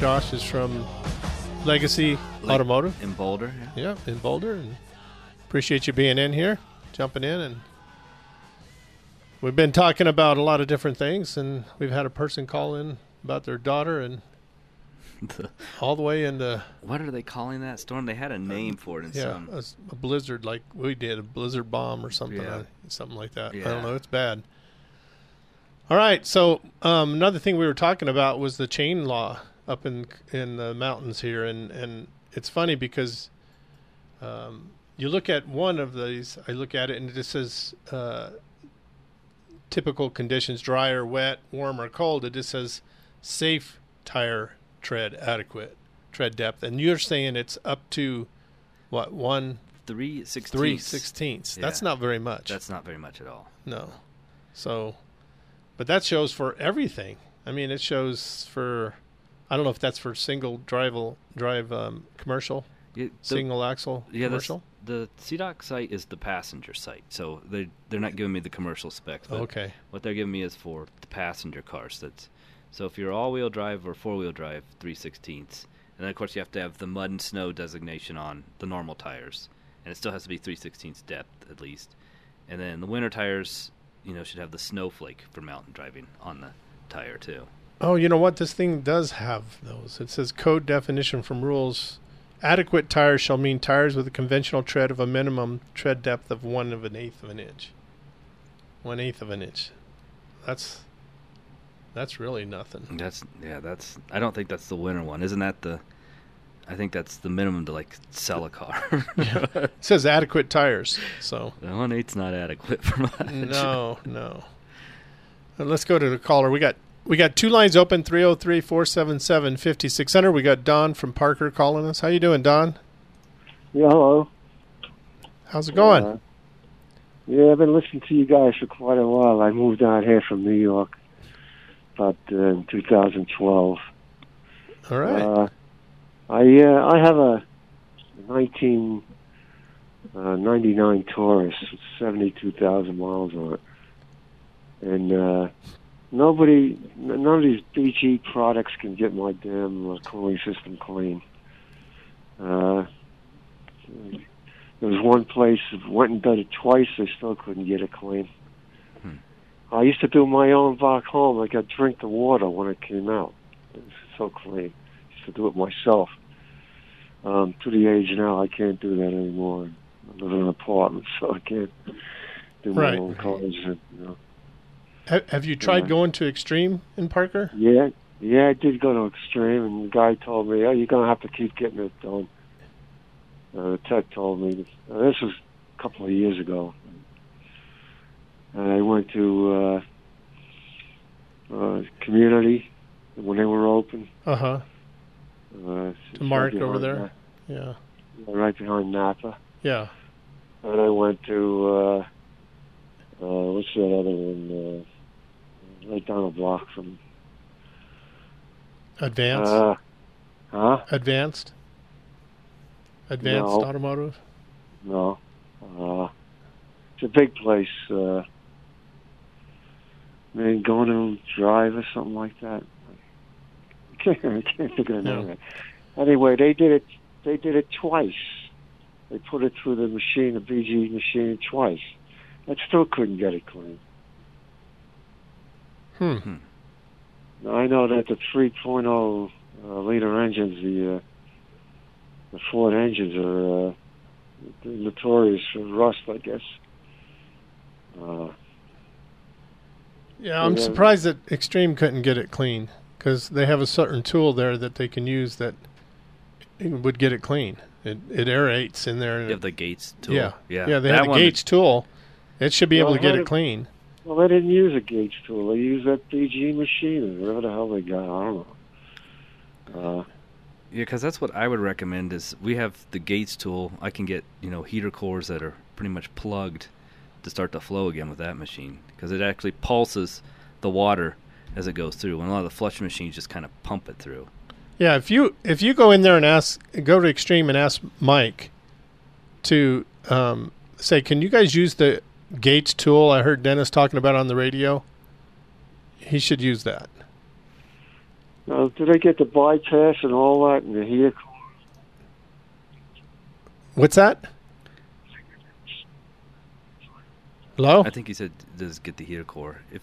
Josh is from Legacy Automotive. in Boulder. yeah. Yeah, in Boulder. And appreciate you being in here, jumping in. And we've been talking about a lot of different things. And we've had a person call in about their daughter and all the way into what are they calling that storm? They had a name for it in yeah, some. a, a blizzard like we did, a blizzard bomb or something, Yeah. uh, something like that. I don't know. It's bad. All right. So um, another thing we were talking about was the chain law up in in the mountains here, and and it's funny because um, you look at one of these. I look at it and it just says uh, typical conditions: dry or wet, warm or cold. It just says safe tire tread adequate tread depth, and you're saying it's up to what one Three sixteenths. three sixteenths. That's not very much. That's not very much at all. no. So, but that shows for everything. I mean, it shows for. I don't know if that's for single drive drive um, commercial, the- single axle yeah, the, commercial. the CDOT site is the passenger site, so they they're not giving me the commercial specs. But Okay. What they're giving me is for the passenger cars. That's so if you're all-wheel drive or four-wheel drive, three sixteenths, and then of course you have to have the mud and snow designation on the normal tires, and it still has to be three sixteenths depth at least. And then the winter tires, you know, should have the snowflake for mountain driving on the tire too. Oh, you know what? This thing does have those. It says code definition from rules. Adequate tires shall mean tires with a conventional tread of a minimum tread depth of one of an eighth of an inch. One eighth of an inch. That's that's really nothing. That's yeah. That's I don't think that's the winter one. Isn't that the? I think that's the minimum to like sell a car. It says adequate tires. So one eight's not adequate for much. no, no. Uh, Let's go to the caller. We got we got two lines open 303-477-5600. We got Don from Parker calling us. How you doing, Don? Yeah, hello. How's it going? Uh, yeah, I've been listening to you guys for quite a while. I moved out here from New York about uh, in 2012. All right. Uh, I uh, I have a 1999 Taurus with 72,000 miles on it, and uh, nobody, none of these BG products can get my damn uh, cooling system clean. Uh, there was one place went and done it twice. They still couldn't get it clean. Hmm. I used to do my own back home. I could drink the water when it came out. It was so clean. I used to do it myself. Um, to the age now, I can't do that anymore. I live in an apartment, so I can't do my Right. own cars. And, you know. Ha- have you tried yeah. going to extreme in Parker? Yeah, yeah, I did go to extreme, and the guy told me, "Oh, you're gonna have to keep getting it done." Uh, Ted told me this, uh, this was a couple of years ago, and I went to uh, uh, community when they were open. Uh huh. Uh, To Mark right over there. Yeah. Right behind Napa, Yeah. and I went to uh, uh, what's that other one? Uh, right down the block from. Advanced. Uh, huh? Advanced. Advanced No. automotive. No. Uh, it's a big place. Uh, going to Drive or something like that. I can't, I can't think of the name. Anyway, they did it. They did it twice. They put it through the machine, the BG machine, twice. I still couldn't get it clean. Hmm. Now, I know that the 3.0 uh, liter engines, the uh, the Ford engines, are uh, notorious for rust, I guess. Uh, Yeah, I'm Yeah. surprised that Extreme couldn't get it clean because they have a certain tool there that they can use that would get it clean. It it aerates in there. And You have it, the Gates tool. yeah, yeah, yeah. They that have the one- Gates tool. It should be able to get how it clean. well, they didn't use a gauge tool. They used that BG machine or whatever the hell they got. I don't know. Uh, Yeah, because that's what I would recommend. Is we have the Gates tool. I can get you know heater cores that are pretty much plugged to start to flow again with that machine because it actually pulses the water as it goes through. And a lot of the flush machines just kind of pump it through. Yeah, if you if you go in there and ask, go to Extreme and ask Mike to um, say, can you guys use the Gates tool? I heard Dennis talking about on the radio. He should use that. now, did they get the bypass and all that in the heater? Core? What's that? Hello. I think he said does get the heater core. If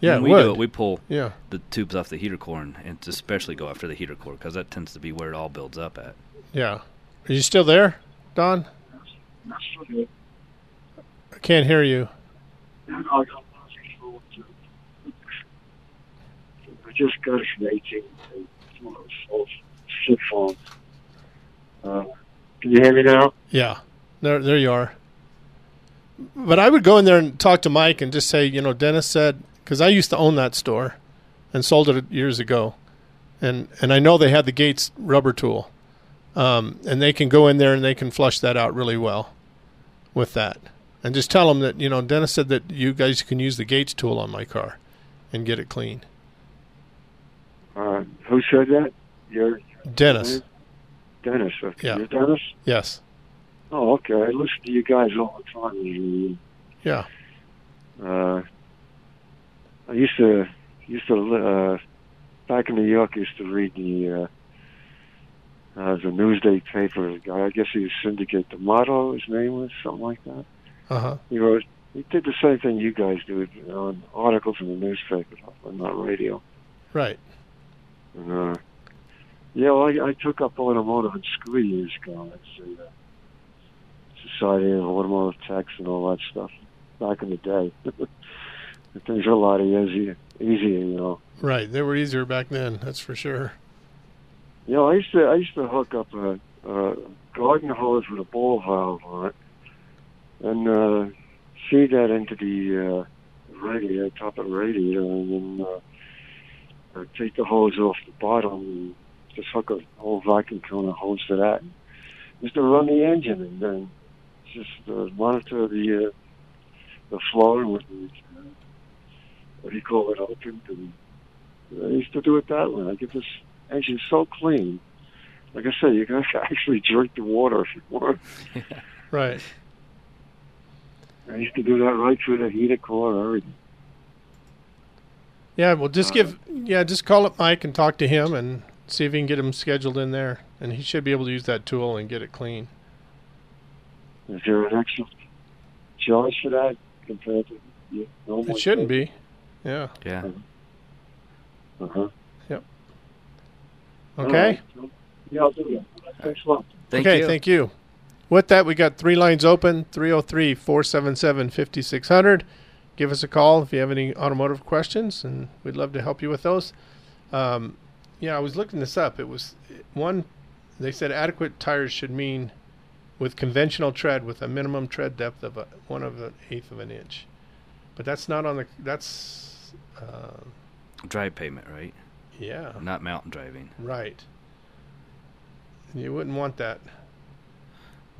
Yeah, we would. do it, we pull yeah. the tubes off the heater core and, and especially go after the heater core because that tends to be where it all builds up at. Yeah. Are you still there, Don? I can't hear you. I just got it from 18. Flip phone. Uh, can you hear me now? Yeah. There there you are. But I would go in there and talk to Mike and just say, you know, Dennis said cuz I used to own that store and sold it years ago. And and I know they had the Gates rubber tool. Um, and they can go in there and they can flush that out really well with that. And just tell them that, you know, Dennis said that you guys can use the Gates tool on my car and get it clean. Uh, who said that? You're Dennis. Dennis. Okay. Yeah. You're Dennis? Yes. Oh, okay. I listen to you guys all the time. Yeah. Uh, I used to used to uh, back in New York. I used to read the uh, uh, the Newsday paper. Guy, I guess he was syndicate. The motto, his name was something like that. Uh-huh. He wrote. He did the same thing you guys do on articles in the newspaper, not radio. Right. And, uh, yeah, well, I, I took up automotive in school years ago. It's the uh, Society of Automotive Techs and all that stuff back in the day. Things are a lot easier, easier, you know. Right. They were easier back then, that's for sure. You know, I used to I used to hook up a, a garden hose with a ball valve on it, and uh, feed that into the uh, radiator, top of the radiator, and then uh, take the hose off the bottom and just hook a whole vacuum cleaner hose to that. Just to run the engine and then just uh, monitor the uh, the flow with the uh, what do you call it opened and I used to do it that way. I get this engine so clean. Like I said, you can actually drink the water if you want. Right. I used to do that right through the heater core and everything. Yeah, well, just give yeah, just call up Mike and talk to him and see if you can get him scheduled in there, and he should be able to use that tool and get it clean. Is there an extra charge for that compared to you normal? It shouldn't be. Yeah. Yeah. Uh-huh. Yep. Okay. Yeah, I'll do that. Thanks a lot. Thank okay. you. Thank you. With that, we got three lines open: 303-477-5600. Give us a call if you have any automotive questions, and we'd love to help you with those. Um, yeah, I was looking this up. It was one. They said adequate tires should mean with conventional tread with a minimum tread depth of a, one of an eighth of an inch, but that's not on the. That's uh, Drive pavement, right? yeah, Not mountain driving. right. You wouldn't want that.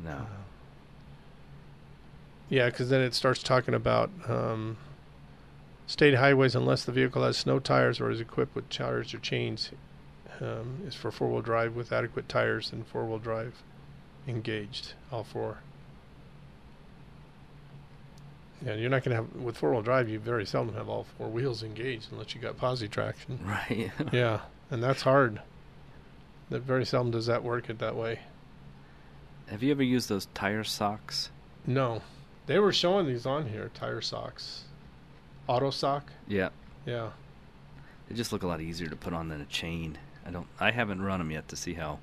No. Yeah, because then it starts talking about um, state highways unless the vehicle has snow tires or is equipped with tires or chains. Um, is for four wheel drive with adequate tires and four wheel drive engaged, all four. Yeah, you're not going to have with four wheel drive. You very seldom have all four wheels engaged unless you got posi traction. Right. yeah, and that's hard. That very seldom does that work it that way. Have you ever used those tire socks? No, they were showing these on here. Tire socks, auto sock. Yeah. Yeah. They just look a lot easier to put on than a chain. I don't. I haven't run them yet to see how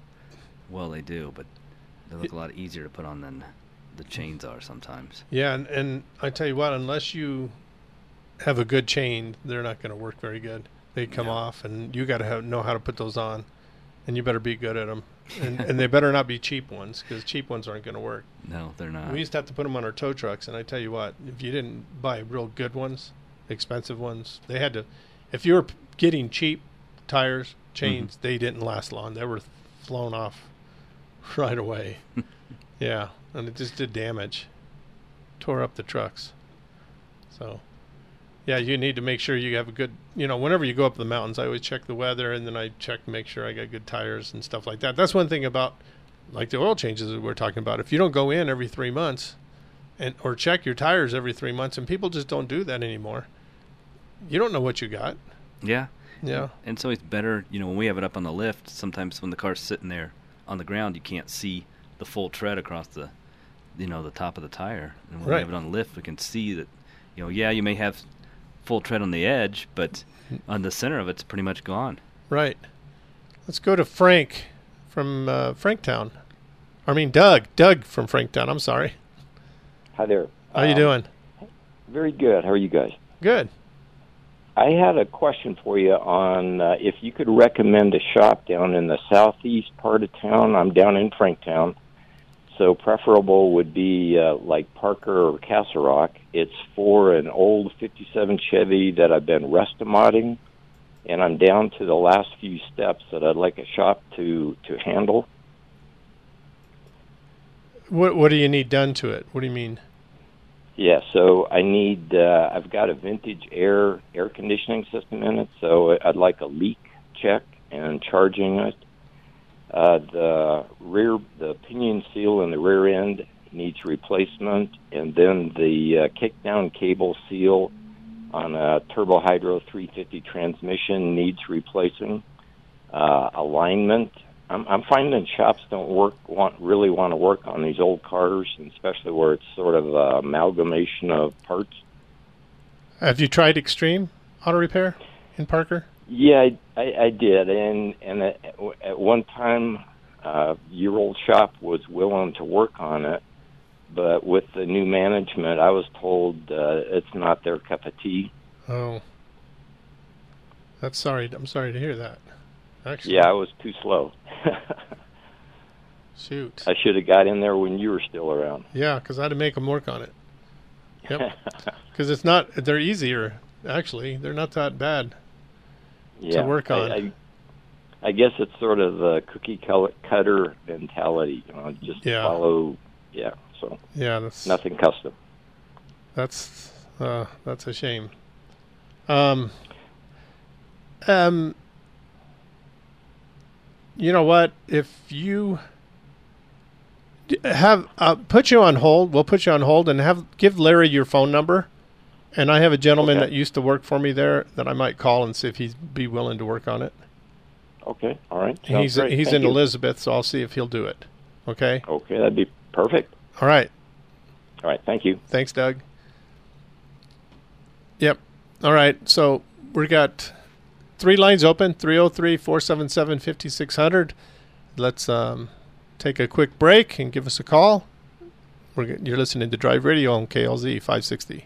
well they do, but they look a lot easier to put on than the chains are sometimes. Yeah, and, and I tell you what, unless you have a good chain, they're not going to work very good. They come Yeah. off, and you got to know how to put those on, and you better be good at them. And, and they better not be cheap ones because cheap ones aren't going to work. No, they're not. We used to have to put them on our tow trucks, and I tell you what, if you didn't buy real good ones, expensive ones, they had to. If you were getting cheap tires, chains, mm-hmm. they didn't last long. They were flown off right away. yeah, and it just did damage, tore up the trucks. So, yeah, you need to make sure you have a good. You know, whenever you go up the mountains, I always check the weather, and then I check make sure I got good tires and stuff like that. That's one thing about like the oil changes that we're talking about. If you don't go in every three months, and or check your tires every three months, and people just don't do that anymore, you don't know what you got. yeah. Yeah, And so it's better, you know, when we have it up on the lift, sometimes when the car's sitting there on the ground, you can't see the full tread across the, you know, the top of the tire. And when Right. we have it on the lift, we can see that, you know, yeah, you may have full tread on the edge, but on the center of it's pretty much gone. right. Let's go to Frank from uh, Franktown. I mean Doug. Doug from Franktown. I'm sorry. Hi there. How you Um, doing? Very good. How are you guys? Good. I had a question for you on uh, if you could recommend a shop down in the southeast part of town. I'm down in Franktown, so preferable would be uh, like Parker or Castle Rock. It's for an old '57 Chevy that I've been restomodding, and I'm down to the last few steps that I'd like a shop to to handle. What What do you need done to it? What do you mean? Yeah, so I need. Uh, I've got a vintage air air conditioning system in it, so I'd like a leak check and charging it. Uh, the rear, the pinion seal in the rear end needs replacement, and then the uh, kickdown cable seal on a turbo hydro 350 transmission needs replacing. Uh, alignment. I'm, I'm finding shops don't work want really want to work on these old cars, and especially where it's sort of a amalgamation of parts. Have you tried Extreme Auto Repair in Parker? Yeah, I, I, I did, and and at, at one time, uh, your old shop was willing to work on it, but with the new management, I was told uh, it's not their cup of tea. Oh, that's sorry. I'm sorry to hear that. Actually, Yeah, I was too slow. Shoot. I should have got in there when you were still around. Yeah, because I had to make them work on it. Yep. Because it's not. They're easier. Actually, they're not that bad. Yeah, work on. I, I, I guess it's sort of the cookie cutter mentality. You know, just Yeah. follow. Yeah, so Yeah, that's nothing custom. That's uh, that's a shame. Um, um, you know what? If you have uh, put you on hold, we'll put you on hold and have give Larry your phone number. And I have a gentleman Okay. that used to work for me there that I might call and see if he'd be willing to work on it. Okay, all right. Sounds he's great. he's Thank in you. Elizabeth, so I'll see if he'll do it. Okay. Okay, that'd be perfect. All right. All right, thank you. Thanks, Doug. Yep. All right. So we've got three lines open 303 477 5600. Let's um, take a quick break and give us a call. We're, you're listening to Drive Radio on KLZ 560.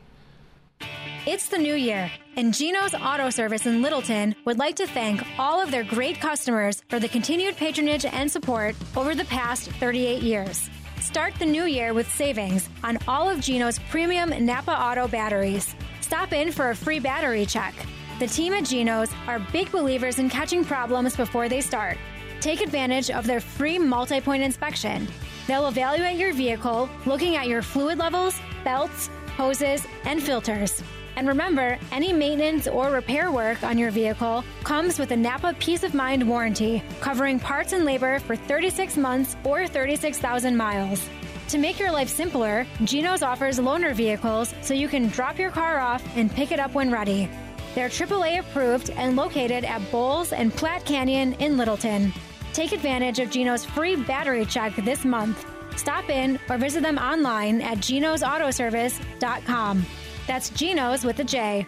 It's the new year, and Geno's Auto Service in Littleton would like to thank all of their great customers for the continued patronage and support over the past 38 years. Start the new year with savings on all of Geno's premium Napa Auto batteries. Stop in for a free battery check. The team at Geno's are big believers in catching problems before they start. Take advantage of their free multi point inspection. They'll evaluate your vehicle looking at your fluid levels, belts, hoses, and filters. And remember, any maintenance or repair work on your vehicle comes with a Napa Peace of Mind warranty, covering parts and labor for 36 months or 36,000 miles. To make your life simpler, Geno's offers loaner vehicles so you can drop your car off and pick it up when ready. They're AAA approved and located at Bowles and Platte Canyon in Littleton. Take advantage of Geno's free battery check this month. Stop in or visit them online at genosautoservice.com. That's Geno's with a J.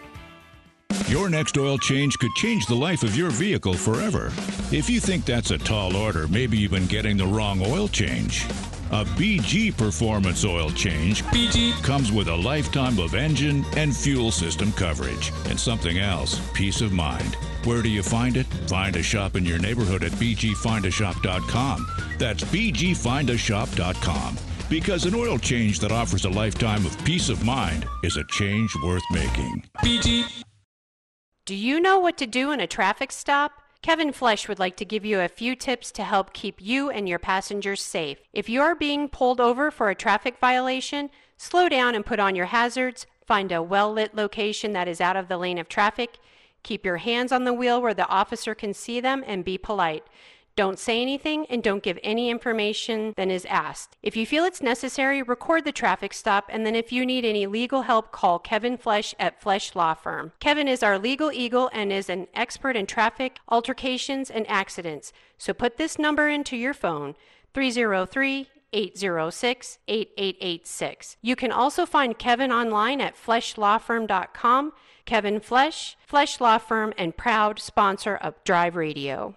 Your next oil change could change the life of your vehicle forever. If you think that's a tall order, maybe you've been getting the wrong oil change. A BG Performance oil change BG comes with a lifetime of engine and fuel system coverage. And something else peace of mind. Where do you find it? Find a shop in your neighborhood at bgfindashop.com. That's bgfindashop.com. Because an oil change that offers a lifetime of peace of mind is a change worth making. BG. Do you know what to do in a traffic stop? Kevin Flesh would like to give you a few tips to help keep you and your passengers safe. If you are being pulled over for a traffic violation, slow down and put on your hazards, find a well lit location that is out of the lane of traffic, keep your hands on the wheel where the officer can see them, and be polite. Don't say anything and don't give any information than is asked. If you feel it's necessary, record the traffic stop, and then if you need any legal help, call Kevin Flesh at Flesh Law Firm. Kevin is our legal eagle and is an expert in traffic, altercations, and accidents. So put this number into your phone 303 806 8886. You can also find Kevin online at fleshlawfirm.com. Kevin Flesh, Flesh Law Firm, and proud sponsor of Drive Radio.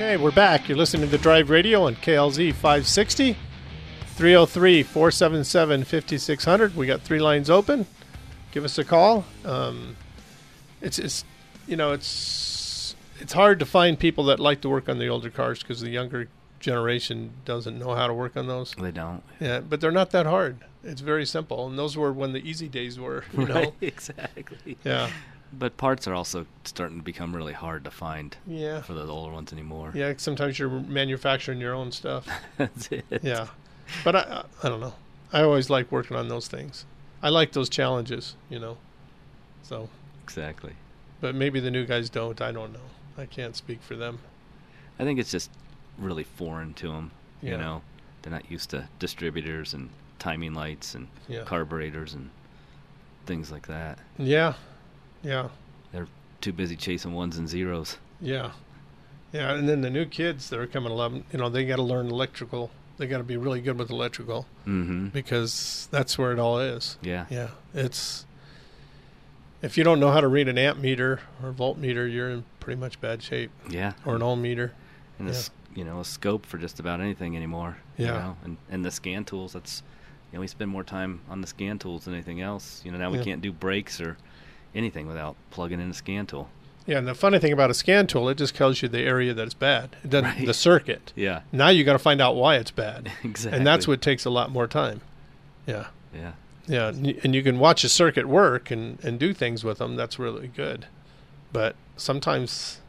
Okay, we're back. You're listening to the Drive Radio on KLZ 560, 303 477 5600. We got three lines open. Give us a call. Um, it's, it's, you know, it's, it's hard to find people that like to work on the older cars because the younger generation doesn't know how to work on those. They don't. Yeah, but they're not that hard. It's very simple, and those were when the easy days were. You know? Right, exactly. Yeah. But parts are also starting to become really hard to find Yeah. for the older ones anymore. Yeah, sometimes you're manufacturing your own stuff. That's it. Yeah, but I, I don't know. I always like working on those things. I like those challenges, you know. So, Exactly. but maybe the new guys don't. I don't know. I can't speak for them. I think it's just really foreign to them. Yeah. You know, they're not used to distributors and timing lights and Yeah. carburetors and things like that. Yeah, yeah, They're too busy chasing ones and zeros. yeah, yeah. And then the new kids that are coming along, you know, they got to learn electrical. They got to be really good with electrical Mm-hmm. because that's where it all is. Yeah. Yeah, it's if you don't know how to read an amp meter or a voltmeter, you're in pretty much bad shape. Yeah. Or an ohm meter. And Yeah. this, you know, a scope for just about anything anymore. you Yeah. know, And and the scan tools. That's, you know, we spend more time on the scan tools than anything else. You know, now we Yeah. can't do brakes or anything without plugging in a scan tool. Yeah, and the funny thing about a scan tool, it just tells you the area that it's bad. It doesn't Right. the circuit. Yeah. Now you got to find out why it's bad. Exactly. And that's what takes a lot more time. Yeah. Yeah. Yeah, and you can watch a circuit work and and do things with them. That's really good. But sometimes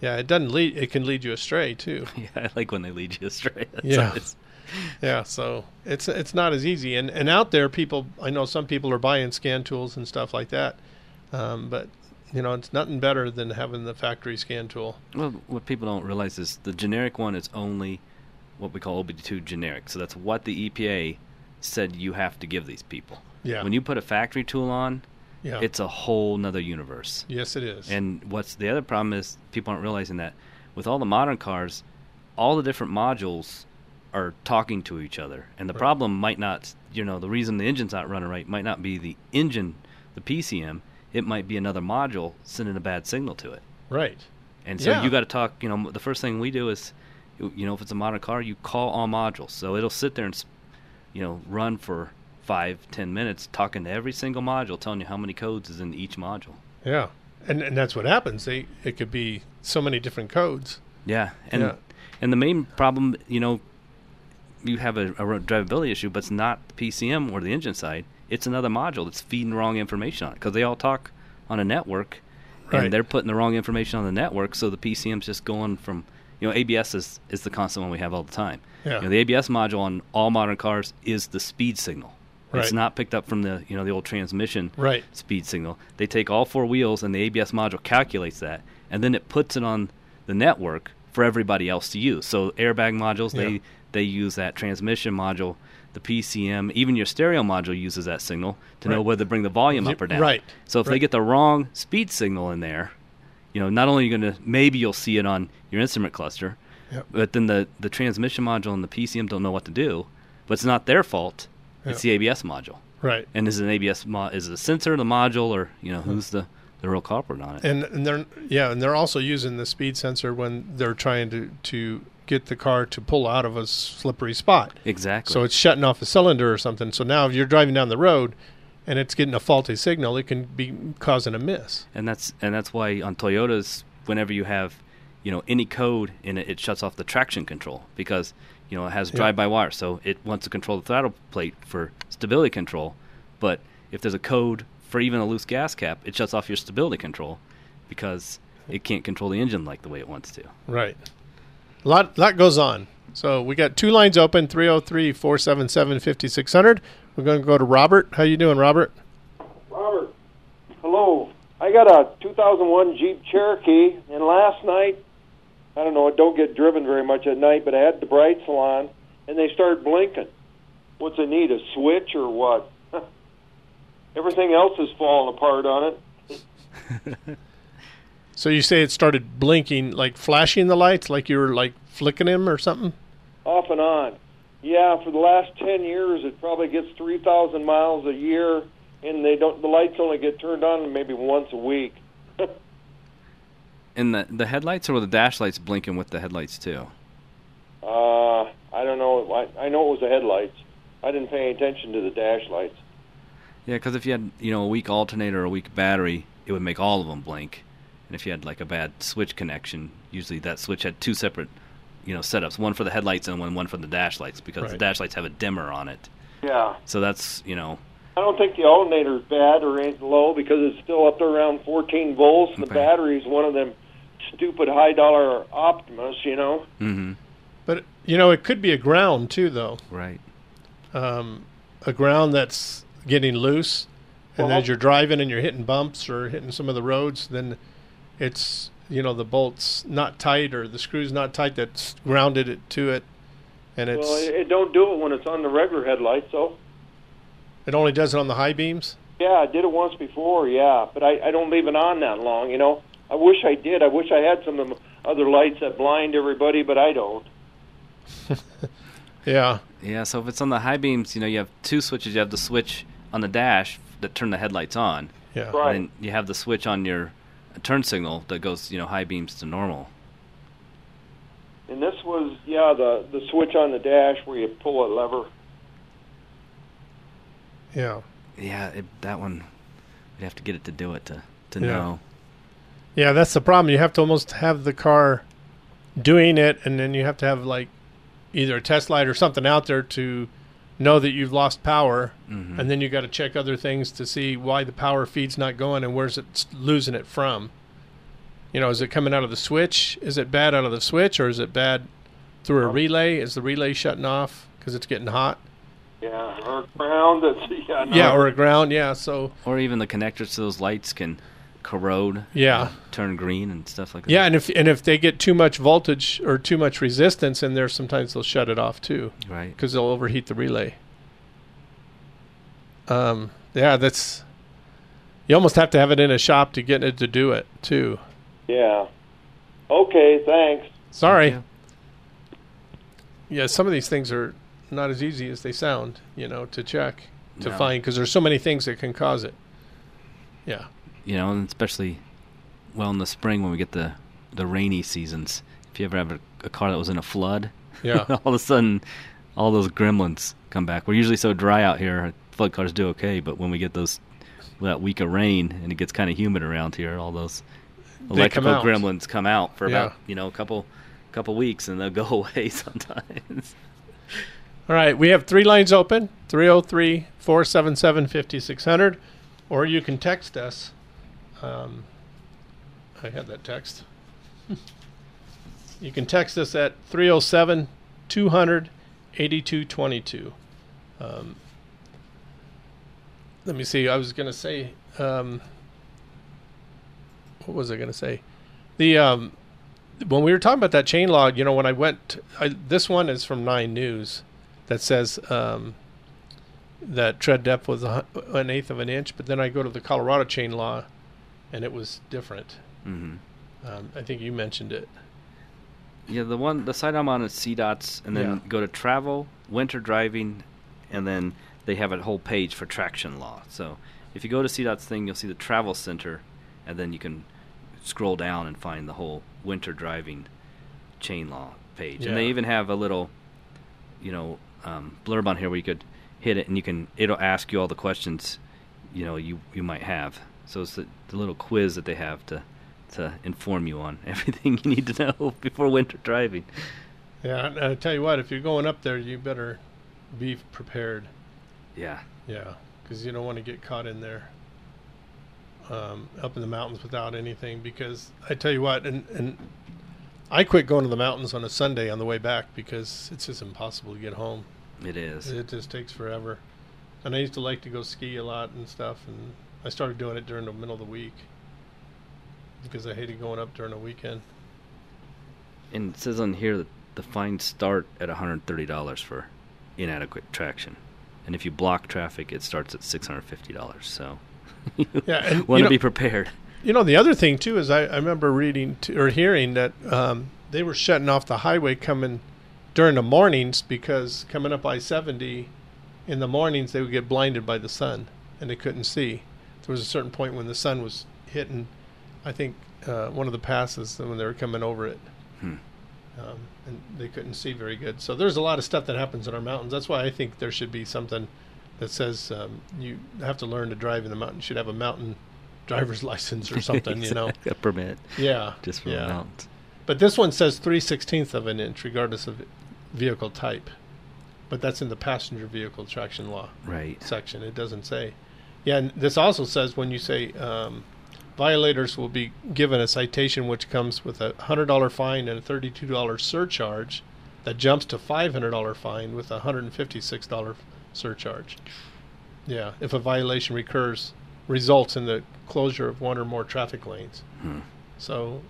yeah, it doesn't lead it can lead you astray too. Yeah, I like when they lead you astray. That's Yeah. always- Yeah, so it's it's not as easy, and and out there, people I know some people are buying scan tools and stuff like that, um, but you know it's nothing better than having the factory scan tool. Well, what people don't realize is the generic one is only what we call OBD2 generic. So that's what the EPA said you have to give these people. Yeah. When you put a factory tool on, Yeah. it's a whole nother universe. Yes, it is. And what's the other problem is people aren't realizing that with all the modern cars, all the different modules are talking to each other. And the Right. problem might not, you know, the reason the engine's not running right might not be the engine, the PCM. It might be another module sending a bad signal to it. Right. And so Yeah. you got to talk. You know, the first thing we do is, you know, if it's a modern car, you call all modules. So it'll sit there and, you know, run for five, ten minutes talking to every single module, telling you how many codes is in each module. Yeah, and and that's what happens. They it could be so many different codes. Yeah, and Yeah. and the main problem, you know, you have a, a drivability issue, but it's not the PCM or the engine side. It's another module that's feeding wrong information on it because they all talk on a network, Right. and they're putting the wrong information on the network. So the PCM's just going from, you know, ABS is is the constant one we have all the time. Yeah. You know, the ABS module on all modern cars is the speed signal. Right. It's not picked up from the you know the old transmission Right. speed signal. They take all four wheels and the ABS module calculates that, and then it puts it on the network for everybody else to use. So airbag modules, Yeah. they they use that transmission module. The PCM, even your stereo module uses that signal to know whether to bring the volume up or down. Right. So if they get the wrong speed signal in there, you know, not only you're you going to maybe you'll see it on your instrument cluster, Yep. but then the the transmission module and the PCM don't know what to do. But it's not their fault. It's the ABS module. Right. And is it an ABS mo- is it a sensor, the module, or you know who's the the real culprit on it? And, and they're yeah, and they're also using the speed sensor when they're trying to to get the car to pull out of a slippery spot. Exactly. So it's shutting off a cylinder or something. So now if you're driving down the road and it's getting a faulty signal, it can be causing a miss. and that's and that's why on Toyotas, whenever you have, you know, any code in it, it shuts off the traction control because you know it has drive-by-wire, so it wants to control the throttle plate for stability control. But if there's a code for even a loose gas cap, it shuts off your stability control because it can't control the engine like the way it wants to. Right. A lot lot goes on. So we got two lines open 303-477-5600. We're going to go to Robert. How you doing, Robert? Robert, hello. I got a 2001 Jeep Cherokee, and last night, I don't know, it don't get driven very much at night, but I had the brights on, and they started blinking. What's it need, a switch or what? Everything else is falling apart on it. So you say it started blinking, like flashing the lights, like you were like flicking him or something? off and on. Yeah, for the last ten years, it probably gets three thousand miles a year, and they don't. The lights only get turned on maybe once a week. And the the headlights or the dash lights blinking with the headlights too? Uh, I don't know. I, I know it was the headlights. I didn't pay any attention to the dash lights. Yeah, because if you had you know a weak alternator or a weak battery, it would make all of them blink. And if you had like a bad switch connection, usually that switch had two separate you know setups, one for the headlights and one one for the dash lights because the dash lights have a dimmer on it. Yeah, So that's you know I don't think the alternator's bad or ain't low because it's still up there around 14 volts. and The Okay. battery's one of them stupid high dollar Optimus, you know. mm-hmm. But you know, it could be a ground too, though. right. Um, a ground that's getting loose, and Well, as you're driving and you're hitting bumps or hitting some of the roads, then it's you know the bolts not tight or the screws not tight that's grounded it to it, and it's well, it, it don't do it when it's on the regular headlights, though. it only does it on the high beams. Yeah, I did it once before, yeah, but I, I don't leave it on that long, you know. I wish I did. I wish I had some of the other lights that blind everybody, but I don't. Yeah. Yeah, so if it's on the high beams, you know you have two switches. You have the switch on the dash that turn the headlights on. Yeah. Right. And then you have the switch on your turn signal that goes you know high beams to normal. And this was, yeah, the the switch on the dash where you pull a lever. Yeah. Yeah, it, that one we'd have to get it to do it to to Yeah. know. Yeah, that's the problem. You have to almost have the car doing it, and then you have to have like either a test light or something out there to know that you've lost power, Mhm. and then you got to check other things to see why the power feed's not going and where's it losing it from. You know, is it coming out of the switch? Is it bad out of the switch, or is it bad through a relay? Is the relay shutting off because it's getting hot? Yeah, or ground. That's yeah. No. Yeah, or a ground. Yeah, so Or even the connectors to those lights can corrode. Yeah. Turn green and stuff like that. yeah, and if and if they get too much voltage or too much resistance in there, sometimes they'll shut it off too. Right. because they'll overheat the relay. Um, yeah, that's you almost have to have it in a shop to get it to do it too. Yeah. Okay. Thanks. Sorry. Yeah, some of these things are not as easy as they sound, you know, to check to No. find because there's so many things that can cause it. Yeah. You know, and especially well in the spring when we get the the rainy seasons. If you ever have a, a car that was in a flood, Yeah. all of a sudden all those gremlins come back. We're usually so dry out here. Flood cars do okay, but when we get those that week of rain and it gets kind of humid around here, all those They come electrical out. gremlins come out for Yeah. about you know a couple couple weeks and they'll go away sometimes. All right, we have three lines open 303 477 5600, or you can text us. Um, I had that text. you can text us at 307 200 8222. Um, let me see. I was gonna say, um, what was I gonna say? The um, when we were talking about that chain law, you know, when I went, I, this one is from Nine News that says um, that tread depth was a, an eighth of an inch, but then I go to the Colorado chain law, and it was different. hmm Um, I think you mentioned it. Yeah, the one the site I'm on is CDOT's, and then Yeah. go to travel, winter driving, and then they have a whole page for traction law. So if you go to CDOT's thing, you'll see the travel center, and then you can scroll down and find the whole winter driving chain law page. And they even have a little, you know, um, blurb on here where you could hit it and you can it'll ask you all the questions, you know, you you might have. So it's the, the little quiz that they have to to inform you on everything you need to know before winter driving. Yeah, I tell you what, if you're going up there, you better be prepared. Yeah. Yeah, because you don't want to get caught in there, um, up in the mountains without anything. Because I tell you what, and and I quit going to the mountains on a Sunday on the way back because it's just impossible to get home. It is. It just takes forever. And I used to like to go ski a lot and stuff, and I started doing it during the middle of the week because I hated going up during the weekend. And it says on here that the fines start at $130 for inadequate traction. And if you block traffic, it starts at $650. So Yeah, want to know- be prepared. You know, the other thing too is I, I remember reading t- or hearing that um, they were shutting off the highway coming during the mornings because coming up I seventy in the mornings they would get blinded by the sun and they couldn't see. There was a certain point when the sun was hitting, I think uh, one of the passes when they were coming over it, Hmm. um, and they couldn't see very good. So there's a lot of stuff that happens in our mountains. That's why I think there should be something that says um, you have to learn to drive in the mountains. You should have a mountain driver's license or something, you know. a permit. Yeah. Just for yeah. the mountains. But this one says three sixteenths of an inch, regardless of vehicle type. But that's in the passenger vehicle traction law Right. section. It doesn't say. Yeah, and this also says when you say um, violators will be given a citation which comes with a hundred dollar fine and a thirty two dollar surcharge, that jumps to five hundred dollar fine with a hundred and fifty six dollar surcharge. Yeah, if a violation recurs, results in the closure of one or more traffic lanes. Hmm. So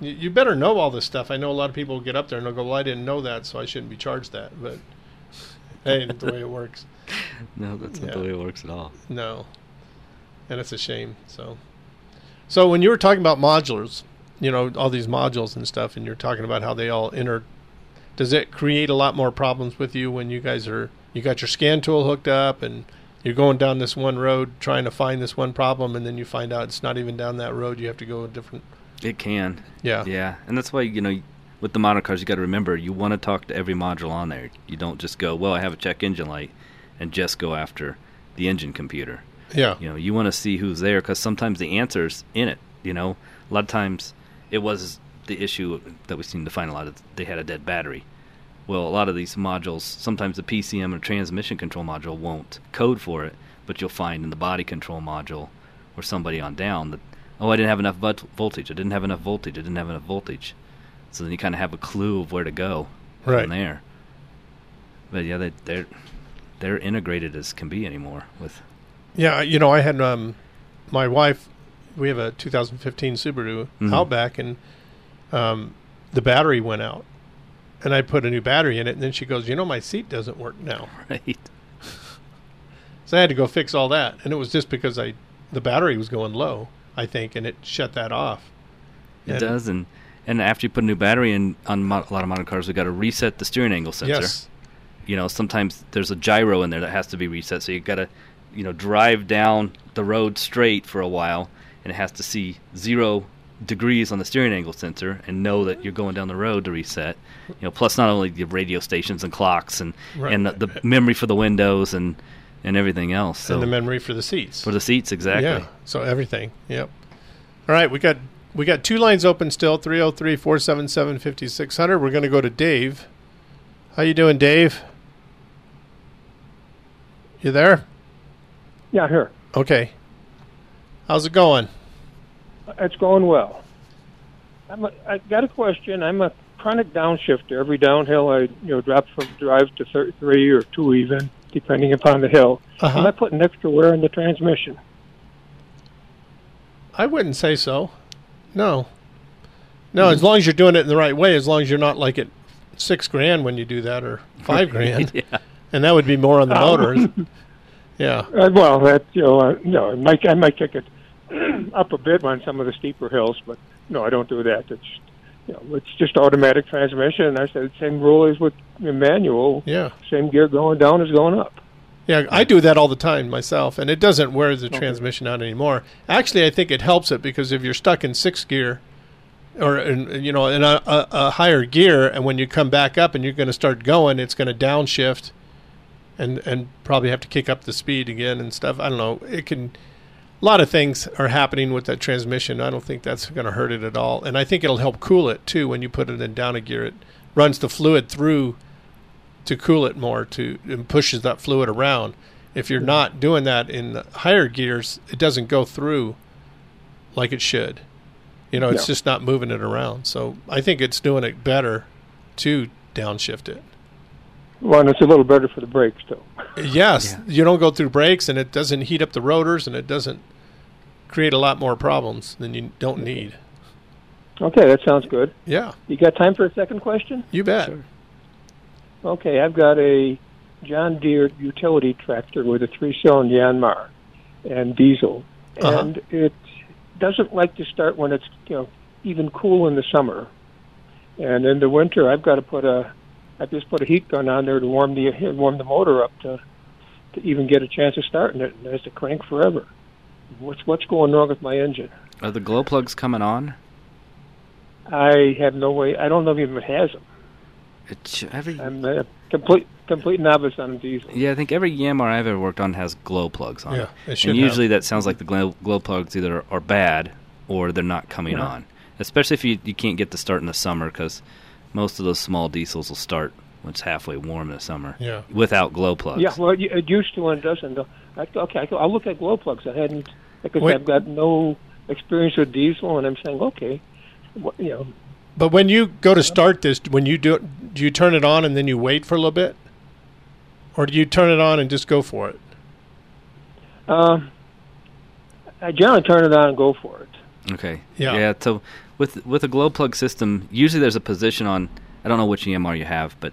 you, you better know all this stuff. I know a lot of people get up there and they'll go, "Well, I didn't know that, so I shouldn't be charged that." But hey, ain't the way it works. No, that's not the way it works at all. No, and it's a shame. So, so when you were talking about modulars, you know, all these modules and stuff, and you're talking about how they all inter, does it create a lot more problems with you when you guys are you got your scan tool hooked up and you're going down this one road trying to find this one problem, and then you find out it's not even down that road. You have to go a different. It can. Yeah. Yeah, and that's why you know with the model cars you got to remember you want to talk to every module on there. You don't just go, well, I have a check engine light, and just go after the engine computer. Yeah. You know, you want to see who's there because sometimes the answer's in it. You know, a lot of times it was the issue that we seem to find a lot of they had a dead battery. Well, a lot of these modules, sometimes the PCM or transmission control module won't code for it, but you'll find in the body control module or somebody on down that, oh, I didn't have enough volt- voltage, I didn't have enough voltage, I didn't have enough voltage. So then you kind of have a clue of where to go Right. from there. But yeah, they, they're they're integrated as can be anymore with Yeah, you know, I had um, my wife. We have a 2015 Subaru Mhm. Outback, and um, the battery went out, and I put a new battery in it, and then she goes, "You know, my seat doesn't work now." right. So I had to go fix all that, and it was just because I the battery was going low, I think, and it shut that off. It And- does, and and after you put a new battery in on mo- a lot of modern cars, we got to reset the steering angle sensor. Yes. You know, sometimes there's a gyro in there that has to be reset, so you've got to, you know, drive down the road straight for a while, and it has to see zero degrees on the steering angle sensor and know that you're going down the road to reset. You know, plus not only the radio stations and clocks and Right. and the, the memory for the windows and and everything else. So and the memory for the seats. for the seats, exactly. Yeah. So everything. Yep. All right, we got we got two lines open still 303-477-5600. We're going to go to Dave. How you doing, Dave? You there? Yeah, here. Okay. How's it going? It's going well. I'm a, I got a question. I'm a chronic downshifter. Every downhill I you know drop from drive to thir- three or two even. depending upon the hill. Uh-huh. Am I putting extra wear in the transmission? I wouldn't say so. No. No, as long as you're doing it in the right way, as long as you're not like at six grand when you do that or five grand. yeah. And that would be more on the Oh. motor. yeah. Uh, well, that you know, uh, no, I might I might kick it up a bit on some of the steeper hills, but no, I don't do that. It's you know, it's just automatic transmission, and I said the same rule as with the manual. Yeah. Same gear going down is going up. Yeah, I do that all the time myself, and it doesn't wear the transmission out anymore. Actually, I think it helps it because if you're stuck in sixth gear, or in, you know in a, a, a higher gear, and when you come back up and you're going to start going, it's going to downshift, and and probably have to kick up the speed again and stuff. I don't know. It can. A lot of things are happening with that transmission. I don't think that's going to hurt it at all, and I think it'll help cool it too when you put it in down a gear. It runs the fluid through to cool it more to and pushes that fluid around. If you're not doing that in the higher gears, it doesn't go through like it should. You know, it's Yeah. just not moving it around. So I think it's doing it better to downshift it. Well, and it's a little better for the brakes though. Yes, you don't go through brakes, and it doesn't heat up the rotors, and it doesn't create a lot more problems than you don't need. Okay, that sounds good. Yeah, You got time for a second question? you bet. Okay, I've got a John Deere utility tractor with a three-cylinder Yanmar and diesel, Uh-huh. and it doesn't like to start when it's you know even cool in the summer, and in the winter I've got to put a I just put a heat gun on there to warm the warm the motor up to to even get a chance of starting it, and it has to crank forever. What's what's going wrong with my engine? Are the glow plugs coming on? I have no way. I don't know if it even has them. It's every I'm a complete complete novice on diesel. yeah, I think every Yanmar I've ever worked on has glow plugs on. Yeah, it. it should and have. usually that sounds like the glow, glow plugs either are bad or they're not coming Yeah. on. Especially if you you can't get to start in the summer because most of those small diesels will start when it's halfway warm in the summer. Yeah. Without glow plugs. Yeah, well, it it used to and it doesn't. Okay, I, I'll look at glow plugs. I hadn't because Wait. I've got no experience with diesel, and I'm saying, okay, what, you know, But when you go to start this, when you do it, do you turn it on and then you wait for a little bit, or do you turn it on and just go for it? uh, I generally turn it on and go for it. Okay. Yeah. Yeah. So with with a glow plug system, usually there's a position on. I don't know which EMR you have, but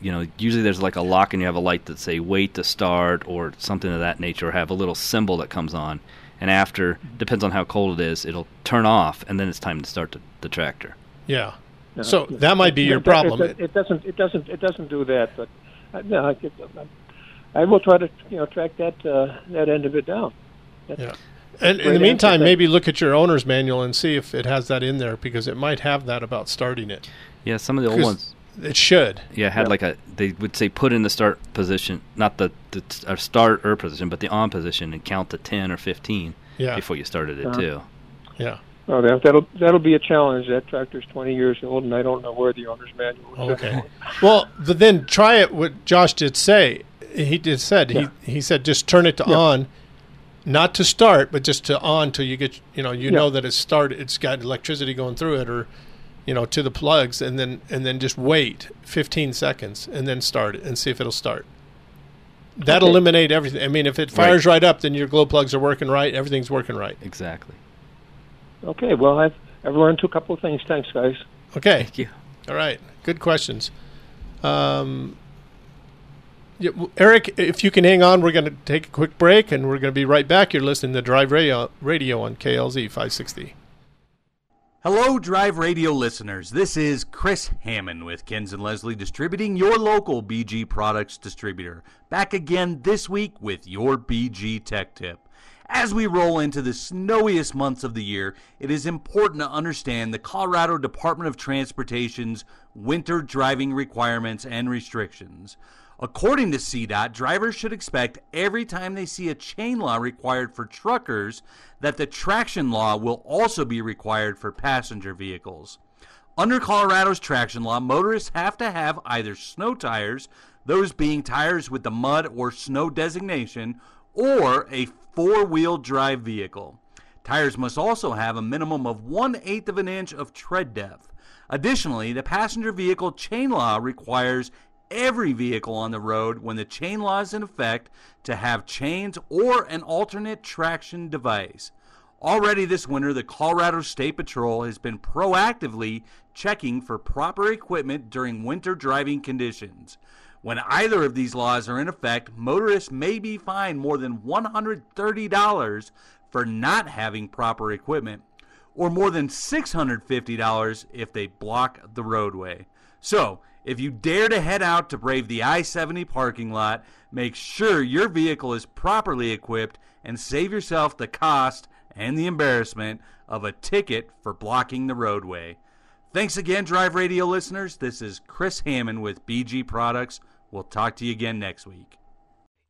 you know, usually there's like a lock and you have a light that say wait to start or something of that nature, or have a little symbol that comes on, and after depends on how cold it is, it'll turn off, and then it's time to start the, the tractor. Yeah. Uh, So that might be your it- problem. It, it doesn't. It doesn't. It doesn't do that. But uh, no, I, I will try to you know track that uh, that end of it down. That's- Yeah. And in the meantime, maybe look at your owner's manual and see if it has that in there because it might have that about starting it. Yeah, some of the old ones. It should. Yeah, had Yeah. like a they would say put in the start position, not the the t- or starter position, but the on position, and count to ten or fifteen Yeah. before you started it Uh-huh. too. Yeah. Oh, that, that'll that'll be a challenge. That tractor's 20 years old, and I don't know where the owner's manual is. Okay. well, but then try it. What Josh did say, he did said Yeah. he he said just turn it to Yeah. on, not to start, but just to on till you get you know you Yeah. know that it's started. It's got electricity going through it, or you know to the plugs, and then and then just wait 15 seconds and then start it and see if it'll start. That'll Okay. eliminate everything. I mean, if it fires right. up, then your glow plugs are working right. Everything's working right. Exactly. Okay. Well, I've I've learned a couple of things. Thanks, guys. Okay. Thank you. All right. Good questions. Um, yeah, w- Eric, if you can hang on, we're going to take a quick break and we're going to be right back. You're listening to Drive Radio, radio on KLZ 560. Hello, Drive Radio listeners. This is Chris Hammond with Kenz and Leslie Distributing, your local BG products distributor. Back again this week with your BG Tech Tip. As we roll into the snowiest months of the year, it is important to understand the Colorado Department of Transportation's winter driving requirements and restrictions. According to CDOT, drivers should expect every time they see a chain law required for truckers that the traction law will also be required for passenger vehicles. Under Colorado's traction law, motorists have to have either snow tires, those being tires with the mud or snow designation, or a four wheel drive vehicle. Tires must also have a minimum of one eighth of an inch of tread depth. Additionally, the passenger vehicle chain law requires every vehicle on the road when the chain law is in effect to have chains or an alternate traction device. Already this winter, the Colorado State Patrol has been proactively checking for proper equipment during winter driving conditions. When either of these laws are in effect, motorists may be fined more than $130 for not having proper equipment, or more than $650 if they block the roadway. So, if you dare to head out to brave the I 70 parking lot, make sure your vehicle is properly equipped and save yourself the cost and the embarrassment of a ticket for blocking the roadway. Thanks again, Drive Radio listeners. This is Chris Hammond with BG Products. We'll talk to you again next week.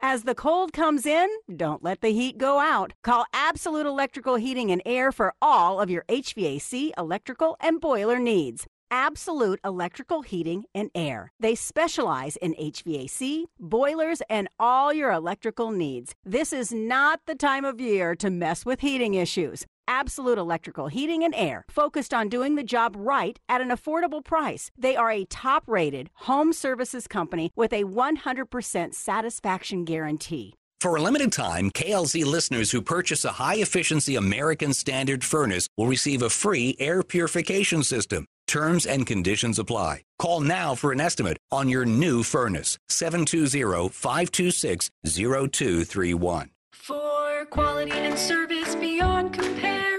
As the cold comes in, don't let the heat go out. Call Absolute Electrical Heating and Air for all of your HVAC, electrical, and boiler needs. Absolute Electrical Heating and Air. They specialize in HVAC, boilers, and all your electrical needs. This is not the time of year to mess with heating issues. Absolute Electrical Heating and Air, focused on doing the job right at an affordable price. They are a top rated home services company with a 100% satisfaction guarantee. For a limited time, KLZ listeners who purchase a high efficiency American Standard furnace will receive a free air purification system. Terms and conditions apply. Call now for an estimate on your new furnace. 720 526 0231. For quality and service beyond compare,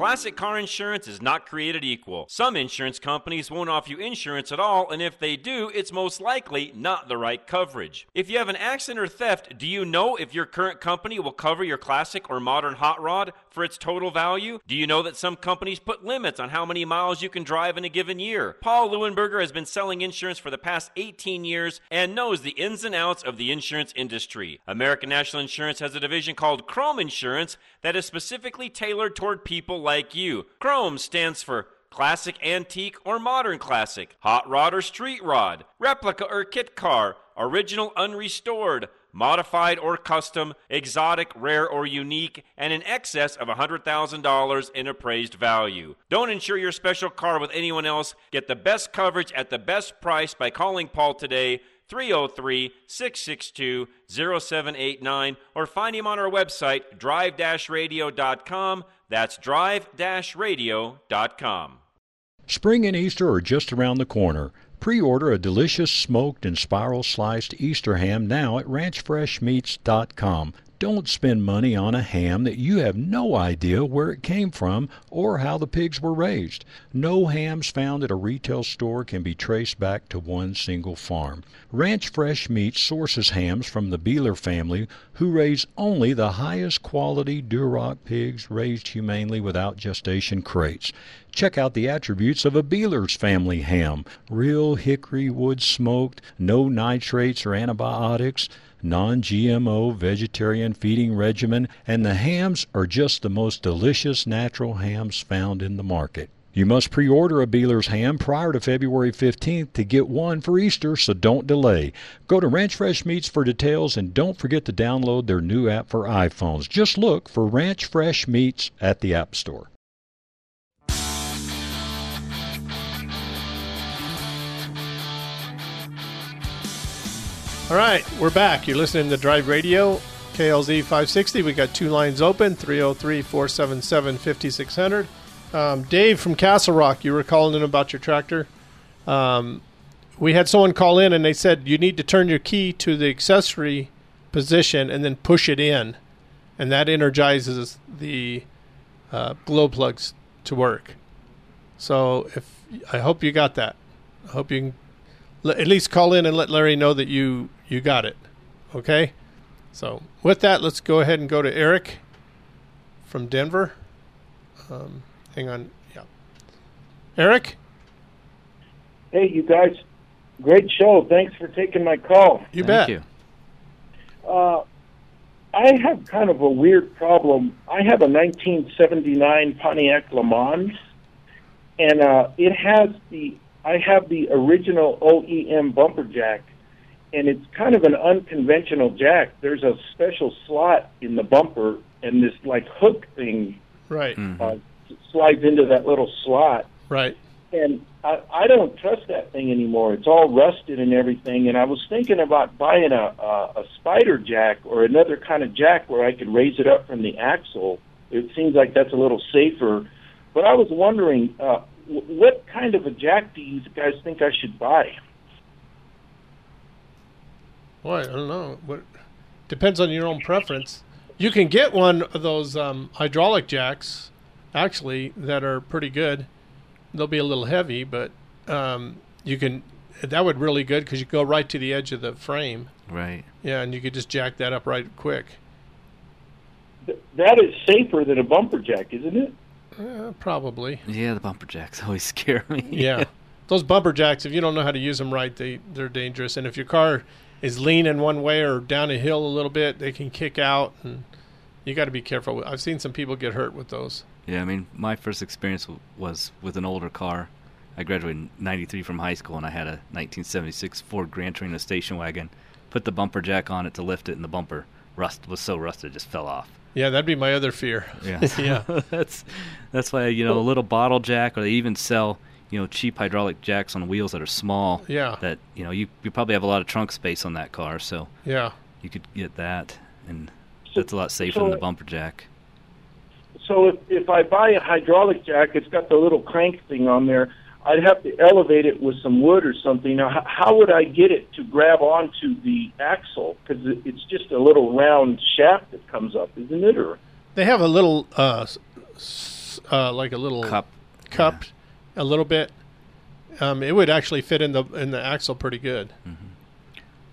Classic car insurance is not created equal. Some insurance companies won't offer you insurance at all, and if they do, it's most likely not the right coverage. If you have an accident or theft, do you know if your current company will cover your classic or modern hot rod for its total value? Do you know that some companies put limits on how many miles you can drive in a given year? Paul Leuenberger has been selling insurance for the past 18 years and knows the ins and outs of the insurance industry. American National Insurance has a division called Chrome Insurance that is specifically tailored toward people like you. Chrome stands for classic, antique, or modern classic, hot rod or street rod, replica or kit car, original unrestored, modified or custom, exotic, rare, or unique, and in excess of $100,000 in appraised value. Don't insure your special car with anyone else. Get the best coverage at the best price by calling Paul today. 303 662 0789 or find him on our website drive radio.com. That's drive radio.com. Spring and Easter are just around the corner. Pre order a delicious smoked and spiral sliced Easter ham now at ranchfreshmeats.com. Don't spend money on a ham that you have no idea where it came from or how the pigs were raised. No hams found at a retail store can be traced back to one single farm. Ranch Fresh Meats sources hams from the Beeler family who raise only the highest quality Duroc pigs raised humanely without gestation crates. Check out the attributes of a Beeler's family ham. Real hickory wood smoked, no nitrates or antibiotics non GMO vegetarian feeding regimen, and the hams are just the most delicious natural hams found in the market. You must pre order a Beeler's ham prior to February 15th to get one for Easter, so don't delay. Go to Ranch Fresh Meats for details and don't forget to download their new app for iPhones. Just look for Ranch Fresh Meats at the App Store. All right, we're back. You're listening to Drive Radio, KLZ 560. We got two lines open 303 477 5600. Um, Dave from Castle Rock, you were calling in about your tractor. Um, we had someone call in and they said you need to turn your key to the accessory position and then push it in, and that energizes the uh, glow plugs to work. So if I hope you got that, I hope you can at least call in and let Larry know that you you got it. Okay. So with that, let's go ahead and go to Eric from Denver. Um, hang on. Yeah. Eric. Hey, you guys, great show. Thanks for taking my call. You bet. Uh, I have kind of a weird problem. I have a 1979 Pontiac Le Mans, and uh, it has the I have the original OEM bumper jack, and it's kind of an unconventional jack. There's a special slot in the bumper, and this like hook thing Right. uh, slides into that little slot. Right. And I, I don't trust that thing anymore. It's all rusted and everything. And I was thinking about buying a, a, a spider jack or another kind of jack where I could raise it up from the axle. It seems like that's a little safer. But I was wondering, uh, wh- what kind of a jack do you guys think I should buy? Boy, I don't know. What depends on your own preference. You can get one of those um, hydraulic jacks, actually, that are pretty good. They'll be a little heavy, but um, you can. That would really good because you go right to the edge of the frame. Right. Yeah, and you could just jack that up right quick. Th- That is safer than a bumper jack, isn't it? Uh, probably. Yeah, the bumper jacks always scare me. Yeah. Those bumper jacks, if you don't know how to use them right, they they're dangerous. And if your car is leaning one way or down a hill a little bit, they can kick out, and you got to be careful. I've seen some people get hurt with those. Yeah, I mean, my first experience w- was with an older car. I graduated in '93 from high school, and I had a 1976 Ford Grand Torino station wagon. Put the bumper jack on it to lift it, and the bumper rust was so rusted it just fell off. Yeah, that'd be my other fear. Yeah, yeah. that's that's why you know a little bottle jack, or they even sell you know cheap hydraulic jacks on wheels that are small. Yeah. That you know you you probably have a lot of trunk space on that car, so Yeah. you could get that, and that's a lot safer than the bumper jack. So if, if I buy a hydraulic jack, it's got the little crank thing on there. I'd have to elevate it with some wood or something. Now, how, how would I get it to grab onto the axle? Because it, it's just a little round shaft that comes up, isn't it? Or They have a little, uh, s- s- uh, like a little cup, cup, a little bit. Um, it would actually fit in the in the axle pretty good.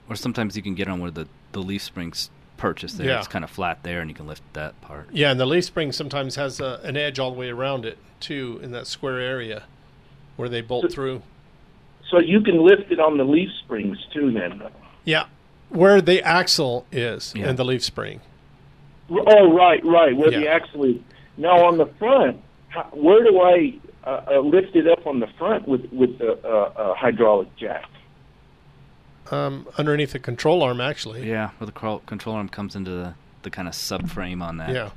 Or sometimes you can get on where the the leaf springs purchase there. Yeah. It's kind of flat there, and you can lift that part. Yeah, and the leaf spring sometimes has a, an edge all the way around it too, in that square area where they bolt through. so you can lift it on the leaf springs too. Then. Yeah, where the axle is Yeah. and the leaf spring. Oh, right, right. Where the axle is. Now on the front, where do I uh, uh, lift up on the front with with the uh, uh, hydraulic jack? Um, underneath the control arm, actually. Yeah, where the crawl, control arm comes into the the kind of subframe on that. Yeah.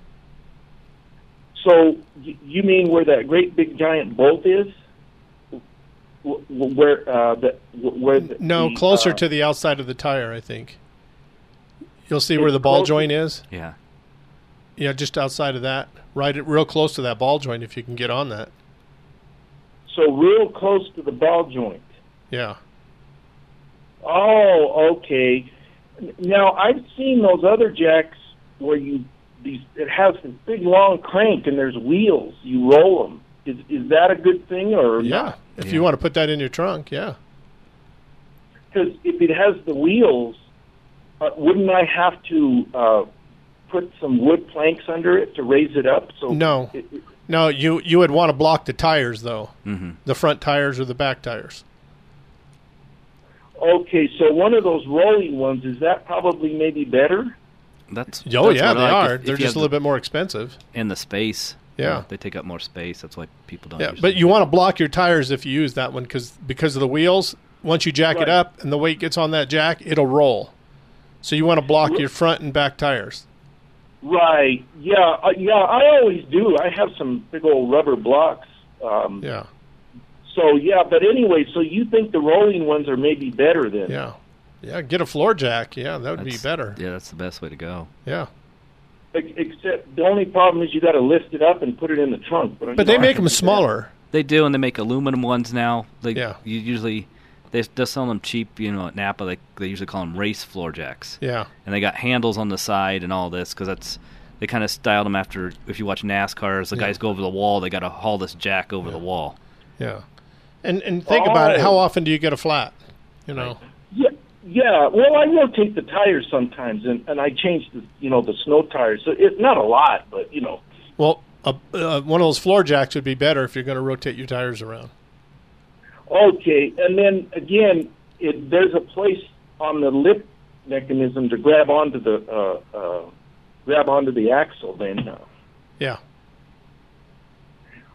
So you mean where that great big giant bolt is? Wh- wh- Where uh, the where the, No, the, closer uh, to the outside of the tire, I think. You'll see where the ball closer- joint is. Yeah. Yeah, just outside of that, right, real close to that ball joint, if you can get on that. So real close to the ball joint. Yeah. Oh, okay. Now I've seen those other jacks where you these it has this big long crank and there's wheels. You roll them. Is is that a good thing or Yeah. If you want to put that in your trunk, yeah. Because if it has the wheels, uh, wouldn't I have to uh, put some wood planks under it to raise it up? So No. it- it- No, you you would want to block the tires though. Mm-hmm. The front tires or the back tires. okay, so one of those rolling ones is that probably maybe better? That's Oh that's yeah, they like. are. If- if They're you just a little the- bit more expensive. in the space. Yeah. they take up more space. That's why people don't. Yeah, use but you want to block your tires if you use that one because because of the wheels. Once you jack Right. it up and the weight gets on that jack, it'll roll. So you want to block your front and back tires. Right. Yeah. Uh, yeah. I always do. I have some big old rubber blocks. Um, Yeah. So yeah, but anyway, so you think the rolling ones are maybe better then? Yeah. Yeah, get a floor jack. Yeah, that would be better. Yeah, that's the best way to go. Yeah. Except the only problem is you got to lift it up and put it in the trunk. But, But they make them smaller. They do, and they make aluminum ones now. They, Yeah. You usually They they're selling them cheap, you know, at Napa. They they usually call them race floor jacks. Yeah. And they got handles on the side and all this because that's they kind of styled them after if you watch NASCAR, as the Yeah. guys go over the wall, they got to haul this jack over the wall. Yeah. And and think about it. Oh. How often do you get a flat? You know. Yeah, yeah. Well, I rotate the tires sometimes, and, and I change the you know the snow tires. So it not a lot, but you know. Well, a, uh, one of those floor jacks would be better if you're going to rotate your tires around. Okay, and then again, it, there's a place on the lip mechanism to grab onto the uh, uh, grab onto the axle. Then, uh, Yeah.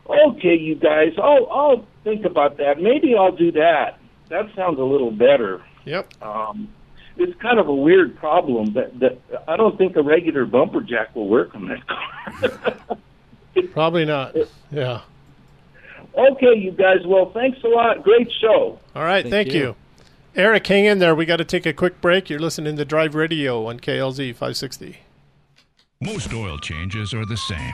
okay, you guys, I'll I'll think about that. Maybe I'll do that. That sounds a little better. Yep. Um, it's kind of a weird problem that that I don't think a regular bumper jack will work on that car. Probably not. Yeah. Okay, you guys. Well, thanks a lot. Great show. All right. Thank, you. Eric, hang in there. We got to take a quick break. You're listening to Drive Radio on KLZ 560. Most oil changes are the same.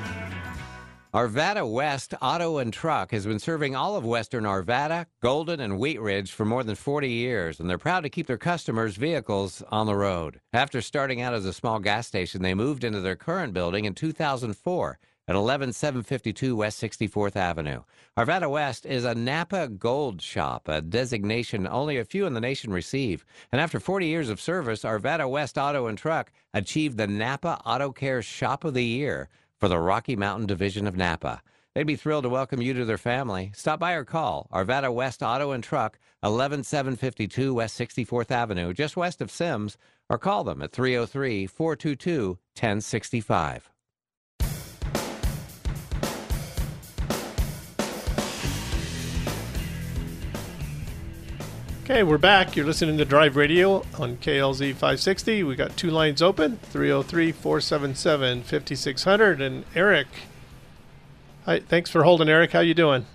Arvada West Auto and Truck has been serving all of western Arvada, Golden, and Wheat Ridge for more than 40 years, and they're proud to keep their customers' vehicles on the road. After starting out as a small gas station, they moved into their current building in 2004 at 11752 West 64th Avenue. Arvada West is a Napa Gold shop, a designation only a few in the nation receive. And after 40 years of service, Arvada West Auto and Truck achieved the Napa Auto Care Shop of the Year for the Rocky Mountain Division of Napa. They'd be thrilled to welcome you to their family. Stop by or call Arvada West Auto and Truck, 11752 West 64th Avenue, just west of Simms, or call them at 303 422 1065. Okay, we're back. You're listening to Drive Radio on KLZ 560. We got two lines open 303 477 5600. And Eric, hi, thanks for holding, Eric. How you doing?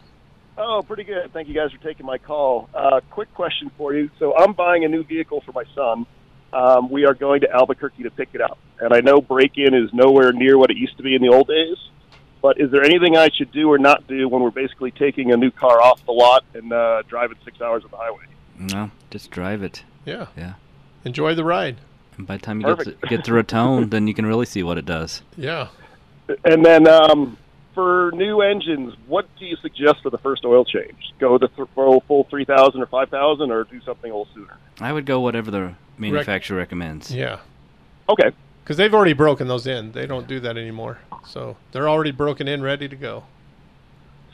Oh, pretty good. Thank you guys for taking my call. Uh, quick question for you. So I'm buying a new vehicle for my son. Um, we are going to Albuquerque to pick it up, and I know break-in is nowhere near what it used to be in the old days. But is there anything I should do or not do when we're basically taking a new car off the lot and uh, driving six hours on the highway? No, just drive it. Yeah. Yeah. Enjoy the ride. And by the time you get to, get to Raton, then you can really see what it does. Yeah. And then um, for new engines, what do you suggest for the first oil change? Go the th- full full three thousand or five thousand, or do something a little sooner? I would go whatever the manufacturer recommends. Yeah. Okay. Because they've already broken those in. They don't do that anymore. So they're already broken in, ready to go.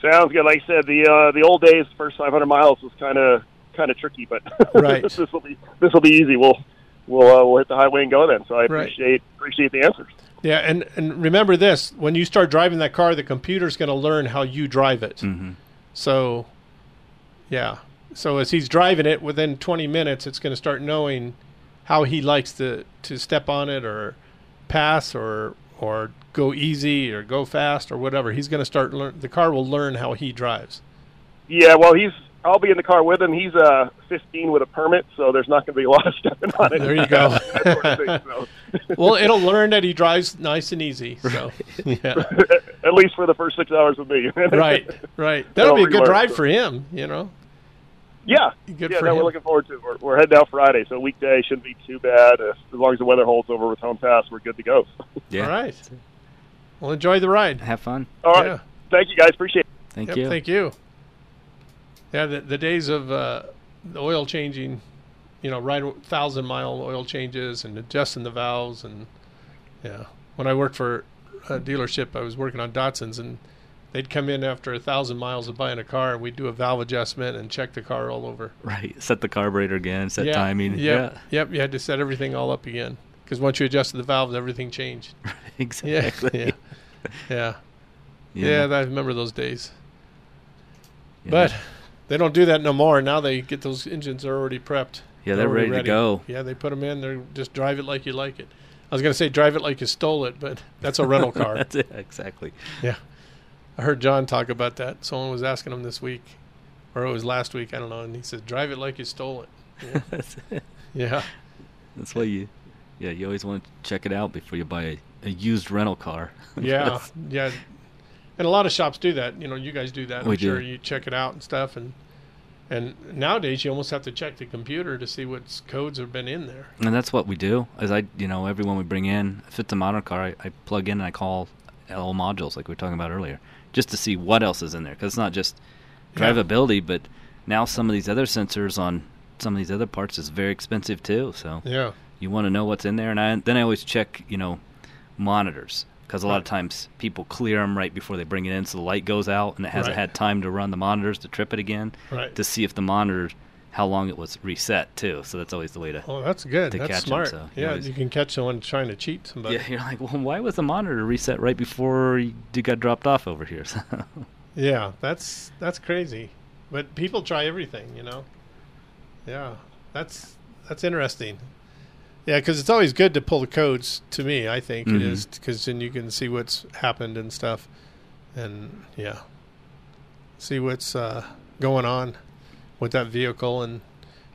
Sounds good. Like I said, the uh, the old days, first 500 miles was kind of kind of tricky, but Right. this will be this will be easy. We'll we'll uh, we'll hit the highway and go then. So I Right. appreciate appreciate the answers. Yeah, and and remember this: when you start driving that car, the computer's going to learn how you drive it. Mm-hmm. So, yeah. So as he's driving it, within 20 minutes, it's going to start knowing how he likes to to step on it or pass or or go easy or go fast or whatever. He's going to start learn. The car will learn how he drives. Yeah, well, he's I'll be in the car with him. He's uh 15 with a permit, so there's not going to be a lot of stepping on it. There you go. Sort of thing, so. well, it'll learn that he drives nice and easy. So, yeah. At least for the first six hours with me. right, right. That'll be a good relearn, drive so. for him. You know. Yeah, Good yeah, for no, him. we're looking forward to. it. We're, we're heading out Friday, so weekday shouldn't be too bad. As, as long as the weather holds over with Home Pass, we're good to go. Yeah. All right. Well, enjoy the ride. Have fun. All right, Yeah. thank you guys. Appreciate it. Thank Yep, you. Thank you. Yeah, the, the days of uh, the oil changing, you know, right thousand mile oil changes and adjusting the valves and yeah. When I worked for a dealership, I was working on Datsuns and they'd come in after a thousand miles of buying a car and we'd do a valve adjustment and check the car all over. Right. Set the carburetor again. Set yeah, timing. Yep, Yep. You had to set everything all up again because once you adjusted the valves, everything changed. exactly. Yeah. Yeah. Yeah. Yeah. I remember those days. Yeah. But they don't do that no more. Now they get those engines are already prepped. Yeah, they're already ready to go. Yeah, they put them in. They're just drive it like you like it. I was gonna say drive it like you stole it, but that's a rental car. That's it. Exactly. Yeah, I heard John talk about that. Someone was asking him this week, or it was last week. I don't know. And he said, "Drive it like you stole it." Yeah. That's it. Yeah. That's why you, yeah, you always want to check it out before you buy a, a used rental car. yeah, yeah. And a lot of shops do that. You know, you guys do that. We I'm sure you check it out and stuff. And and nowadays you almost have to check the computer to see what codes have been in there. And that's what we do. As I, you know, everyone we bring in, if it's a modern car, I, I plug in and I call all modules like we were talking about earlier, just to see what else is in there. Because it's not just Yeah. drivability, but now some of these other sensors on some of these other parts is very expensive too. So Yeah. you want to know what's in there. And I, then I always check, you know, monitors. Because a lot of times people clear them right before they bring it in, so the light goes out and it hasn't Right. had time to run the monitors to trip it again. Right. To see if the monitor, how long it was reset too. So that's always the way to. Oh, that's good. to That's catch smart. so you yeah, always- you can catch someone trying to cheat somebody. Yeah, you're like, well, why was the monitor reset right before you got dropped off over here? Yeah, that's that's crazy. But people try everything, you know. Yeah, that's that's interesting. Yeah, because it's always good to pull the codes. To me, I think it Mhm. is because then you can see what's happened and stuff, and yeah, see what's uh, going on with that vehicle. And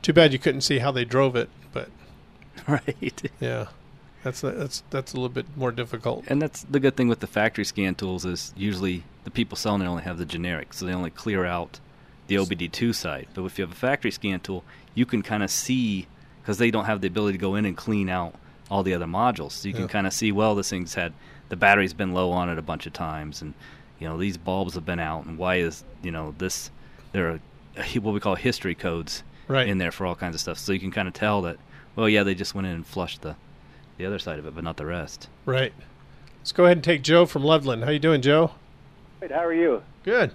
too bad you couldn't see how they drove it, but right. yeah, that's a, that's that's a little bit more difficult. And that's the good thing with the factory scan tools is usually the people selling it only have the generic, so they only clear out the OBD2 side. But if you have a factory scan tool, you can kind of see because they don't have the ability to go in and clean out all the other modules. So you can Yeah. kind of see, well, this thing's had the battery's been low on it a bunch of times, and you know these bulbs have been out, and why is you know this? There are uh, what we call history codes Right. in there for all kinds of stuff, so you can kind of tell that. Well, yeah, they just went in and flushed the the other side of it, but not the rest. Right. Let's go ahead and take Joe from Loveland. How you doing, Joe? Good. How are you? Good.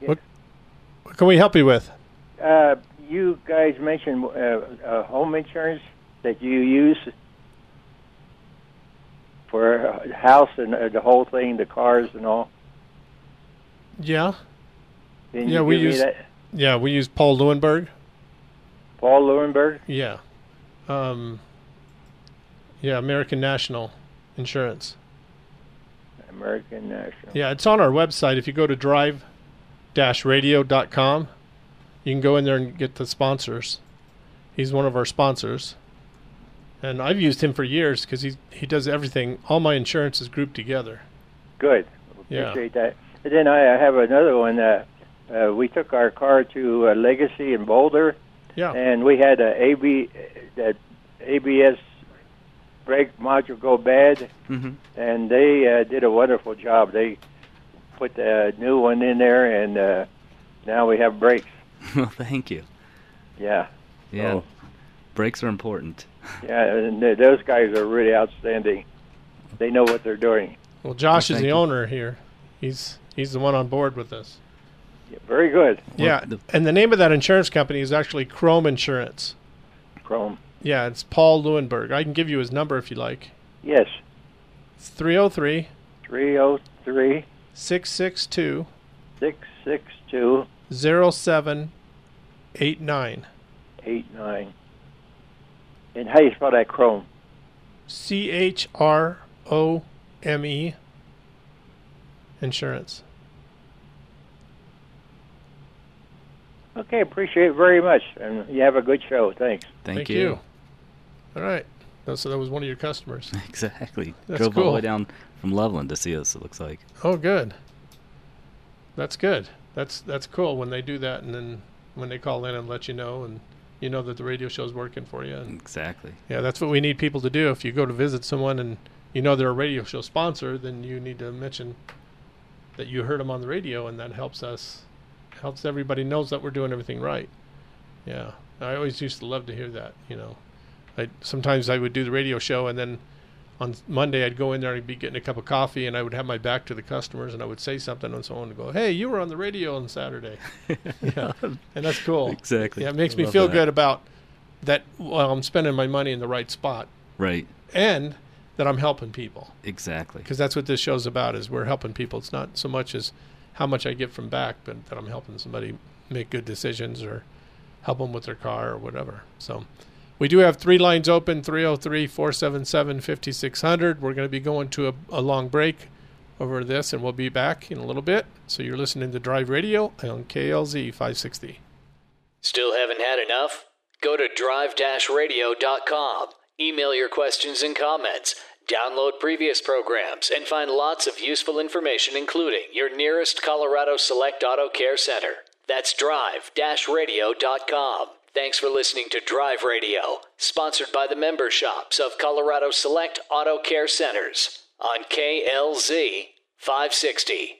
What, what can we help you with? Uh, you guys mentioned uh, uh, home insurance that you use for a house and uh, the whole thing, the cars and all. Yeah. Can yeah, we use that? yeah we use Paul Lewinberg. Paul Lewinberg. Yeah. Um. Yeah, American National Insurance. American National. Yeah, it's on our website. If you go to drive-radio.com, you can go in there and get the sponsors. He's one of our sponsors, and I've used him for years because he he does everything. All my insurance is grouped together. Good. Yeah. Appreciate that. And then I have another one. Uh, uh, we took our car to uh, Legacy in Boulder. Yeah. And we had a AB that ABS brake module go bad, Mm-hmm. and they uh, did a wonderful job. They put a new one in there, and uh, now we have brakes. well, thank you. Yeah. Yeah, oh. So- brakes are important. Yeah, and th- those guys are really outstanding. They know what they're doing. Well, Josh Well, is the you. owner here. He's he's the one on board with us. Very good. Yeah, and the name of that insurance company is actually Chrome Insurance. Chrome. Yeah, it's Paul Lewinberg. I can give you his number if you like. Yes. It's 303 303 662 662 0789. 89. And how do you spell that Chrome? C H R O M E Insurance. Okay, appreciate it very much. And you have a good show. Thanks. Thank, you. All right. So that was one of your customers. Exactly. That's Drove all the way down from Loveland to see us. It looks like. Oh, good. That's good. That's that's cool when they do that, and then when they call in and let you know, and you know that the radio show's working for you. And Exactly. yeah, that's what we need people to do. If you go to visit someone and you know they're a radio show sponsor, then you need to mention that you heard them on the radio, and that helps us, helps everybody knows that we're doing everything right. Yeah, I always used to love to hear that. You know, I sometimes I would do the radio show, and then on Monday I'd go in there and I'd be getting a cup of coffee, and I would have my back to the customers, and I would say something, and someone would go, "Hey, you were on the radio on Saturday." yeah, and that's cool. Exactly. Yeah, it makes I me feel that. good about that. Well, I'm spending my money in the right spot, Right. and that I'm helping people Exactly. because that's what this show's about. Is we're helping people. It's not so much as how much I get from back, but that I'm helping somebody make good decisions or help them with their car or whatever. So we do have three lines open 303 477 5600. We're going to be going to a, a long break over this, and we'll be back in a little bit. So you're listening to Drive Radio on KLZ 560. Still haven't had enough? Go to drive-radio.com. Email your questions and comments. Download previous programs and find lots of useful information, including your nearest Colorado Select Auto Care Center. That's drive-radio.com. Thanks for listening to Drive Radio, sponsored by the member shops of Colorado Select Auto Care Centers on KLZ 560.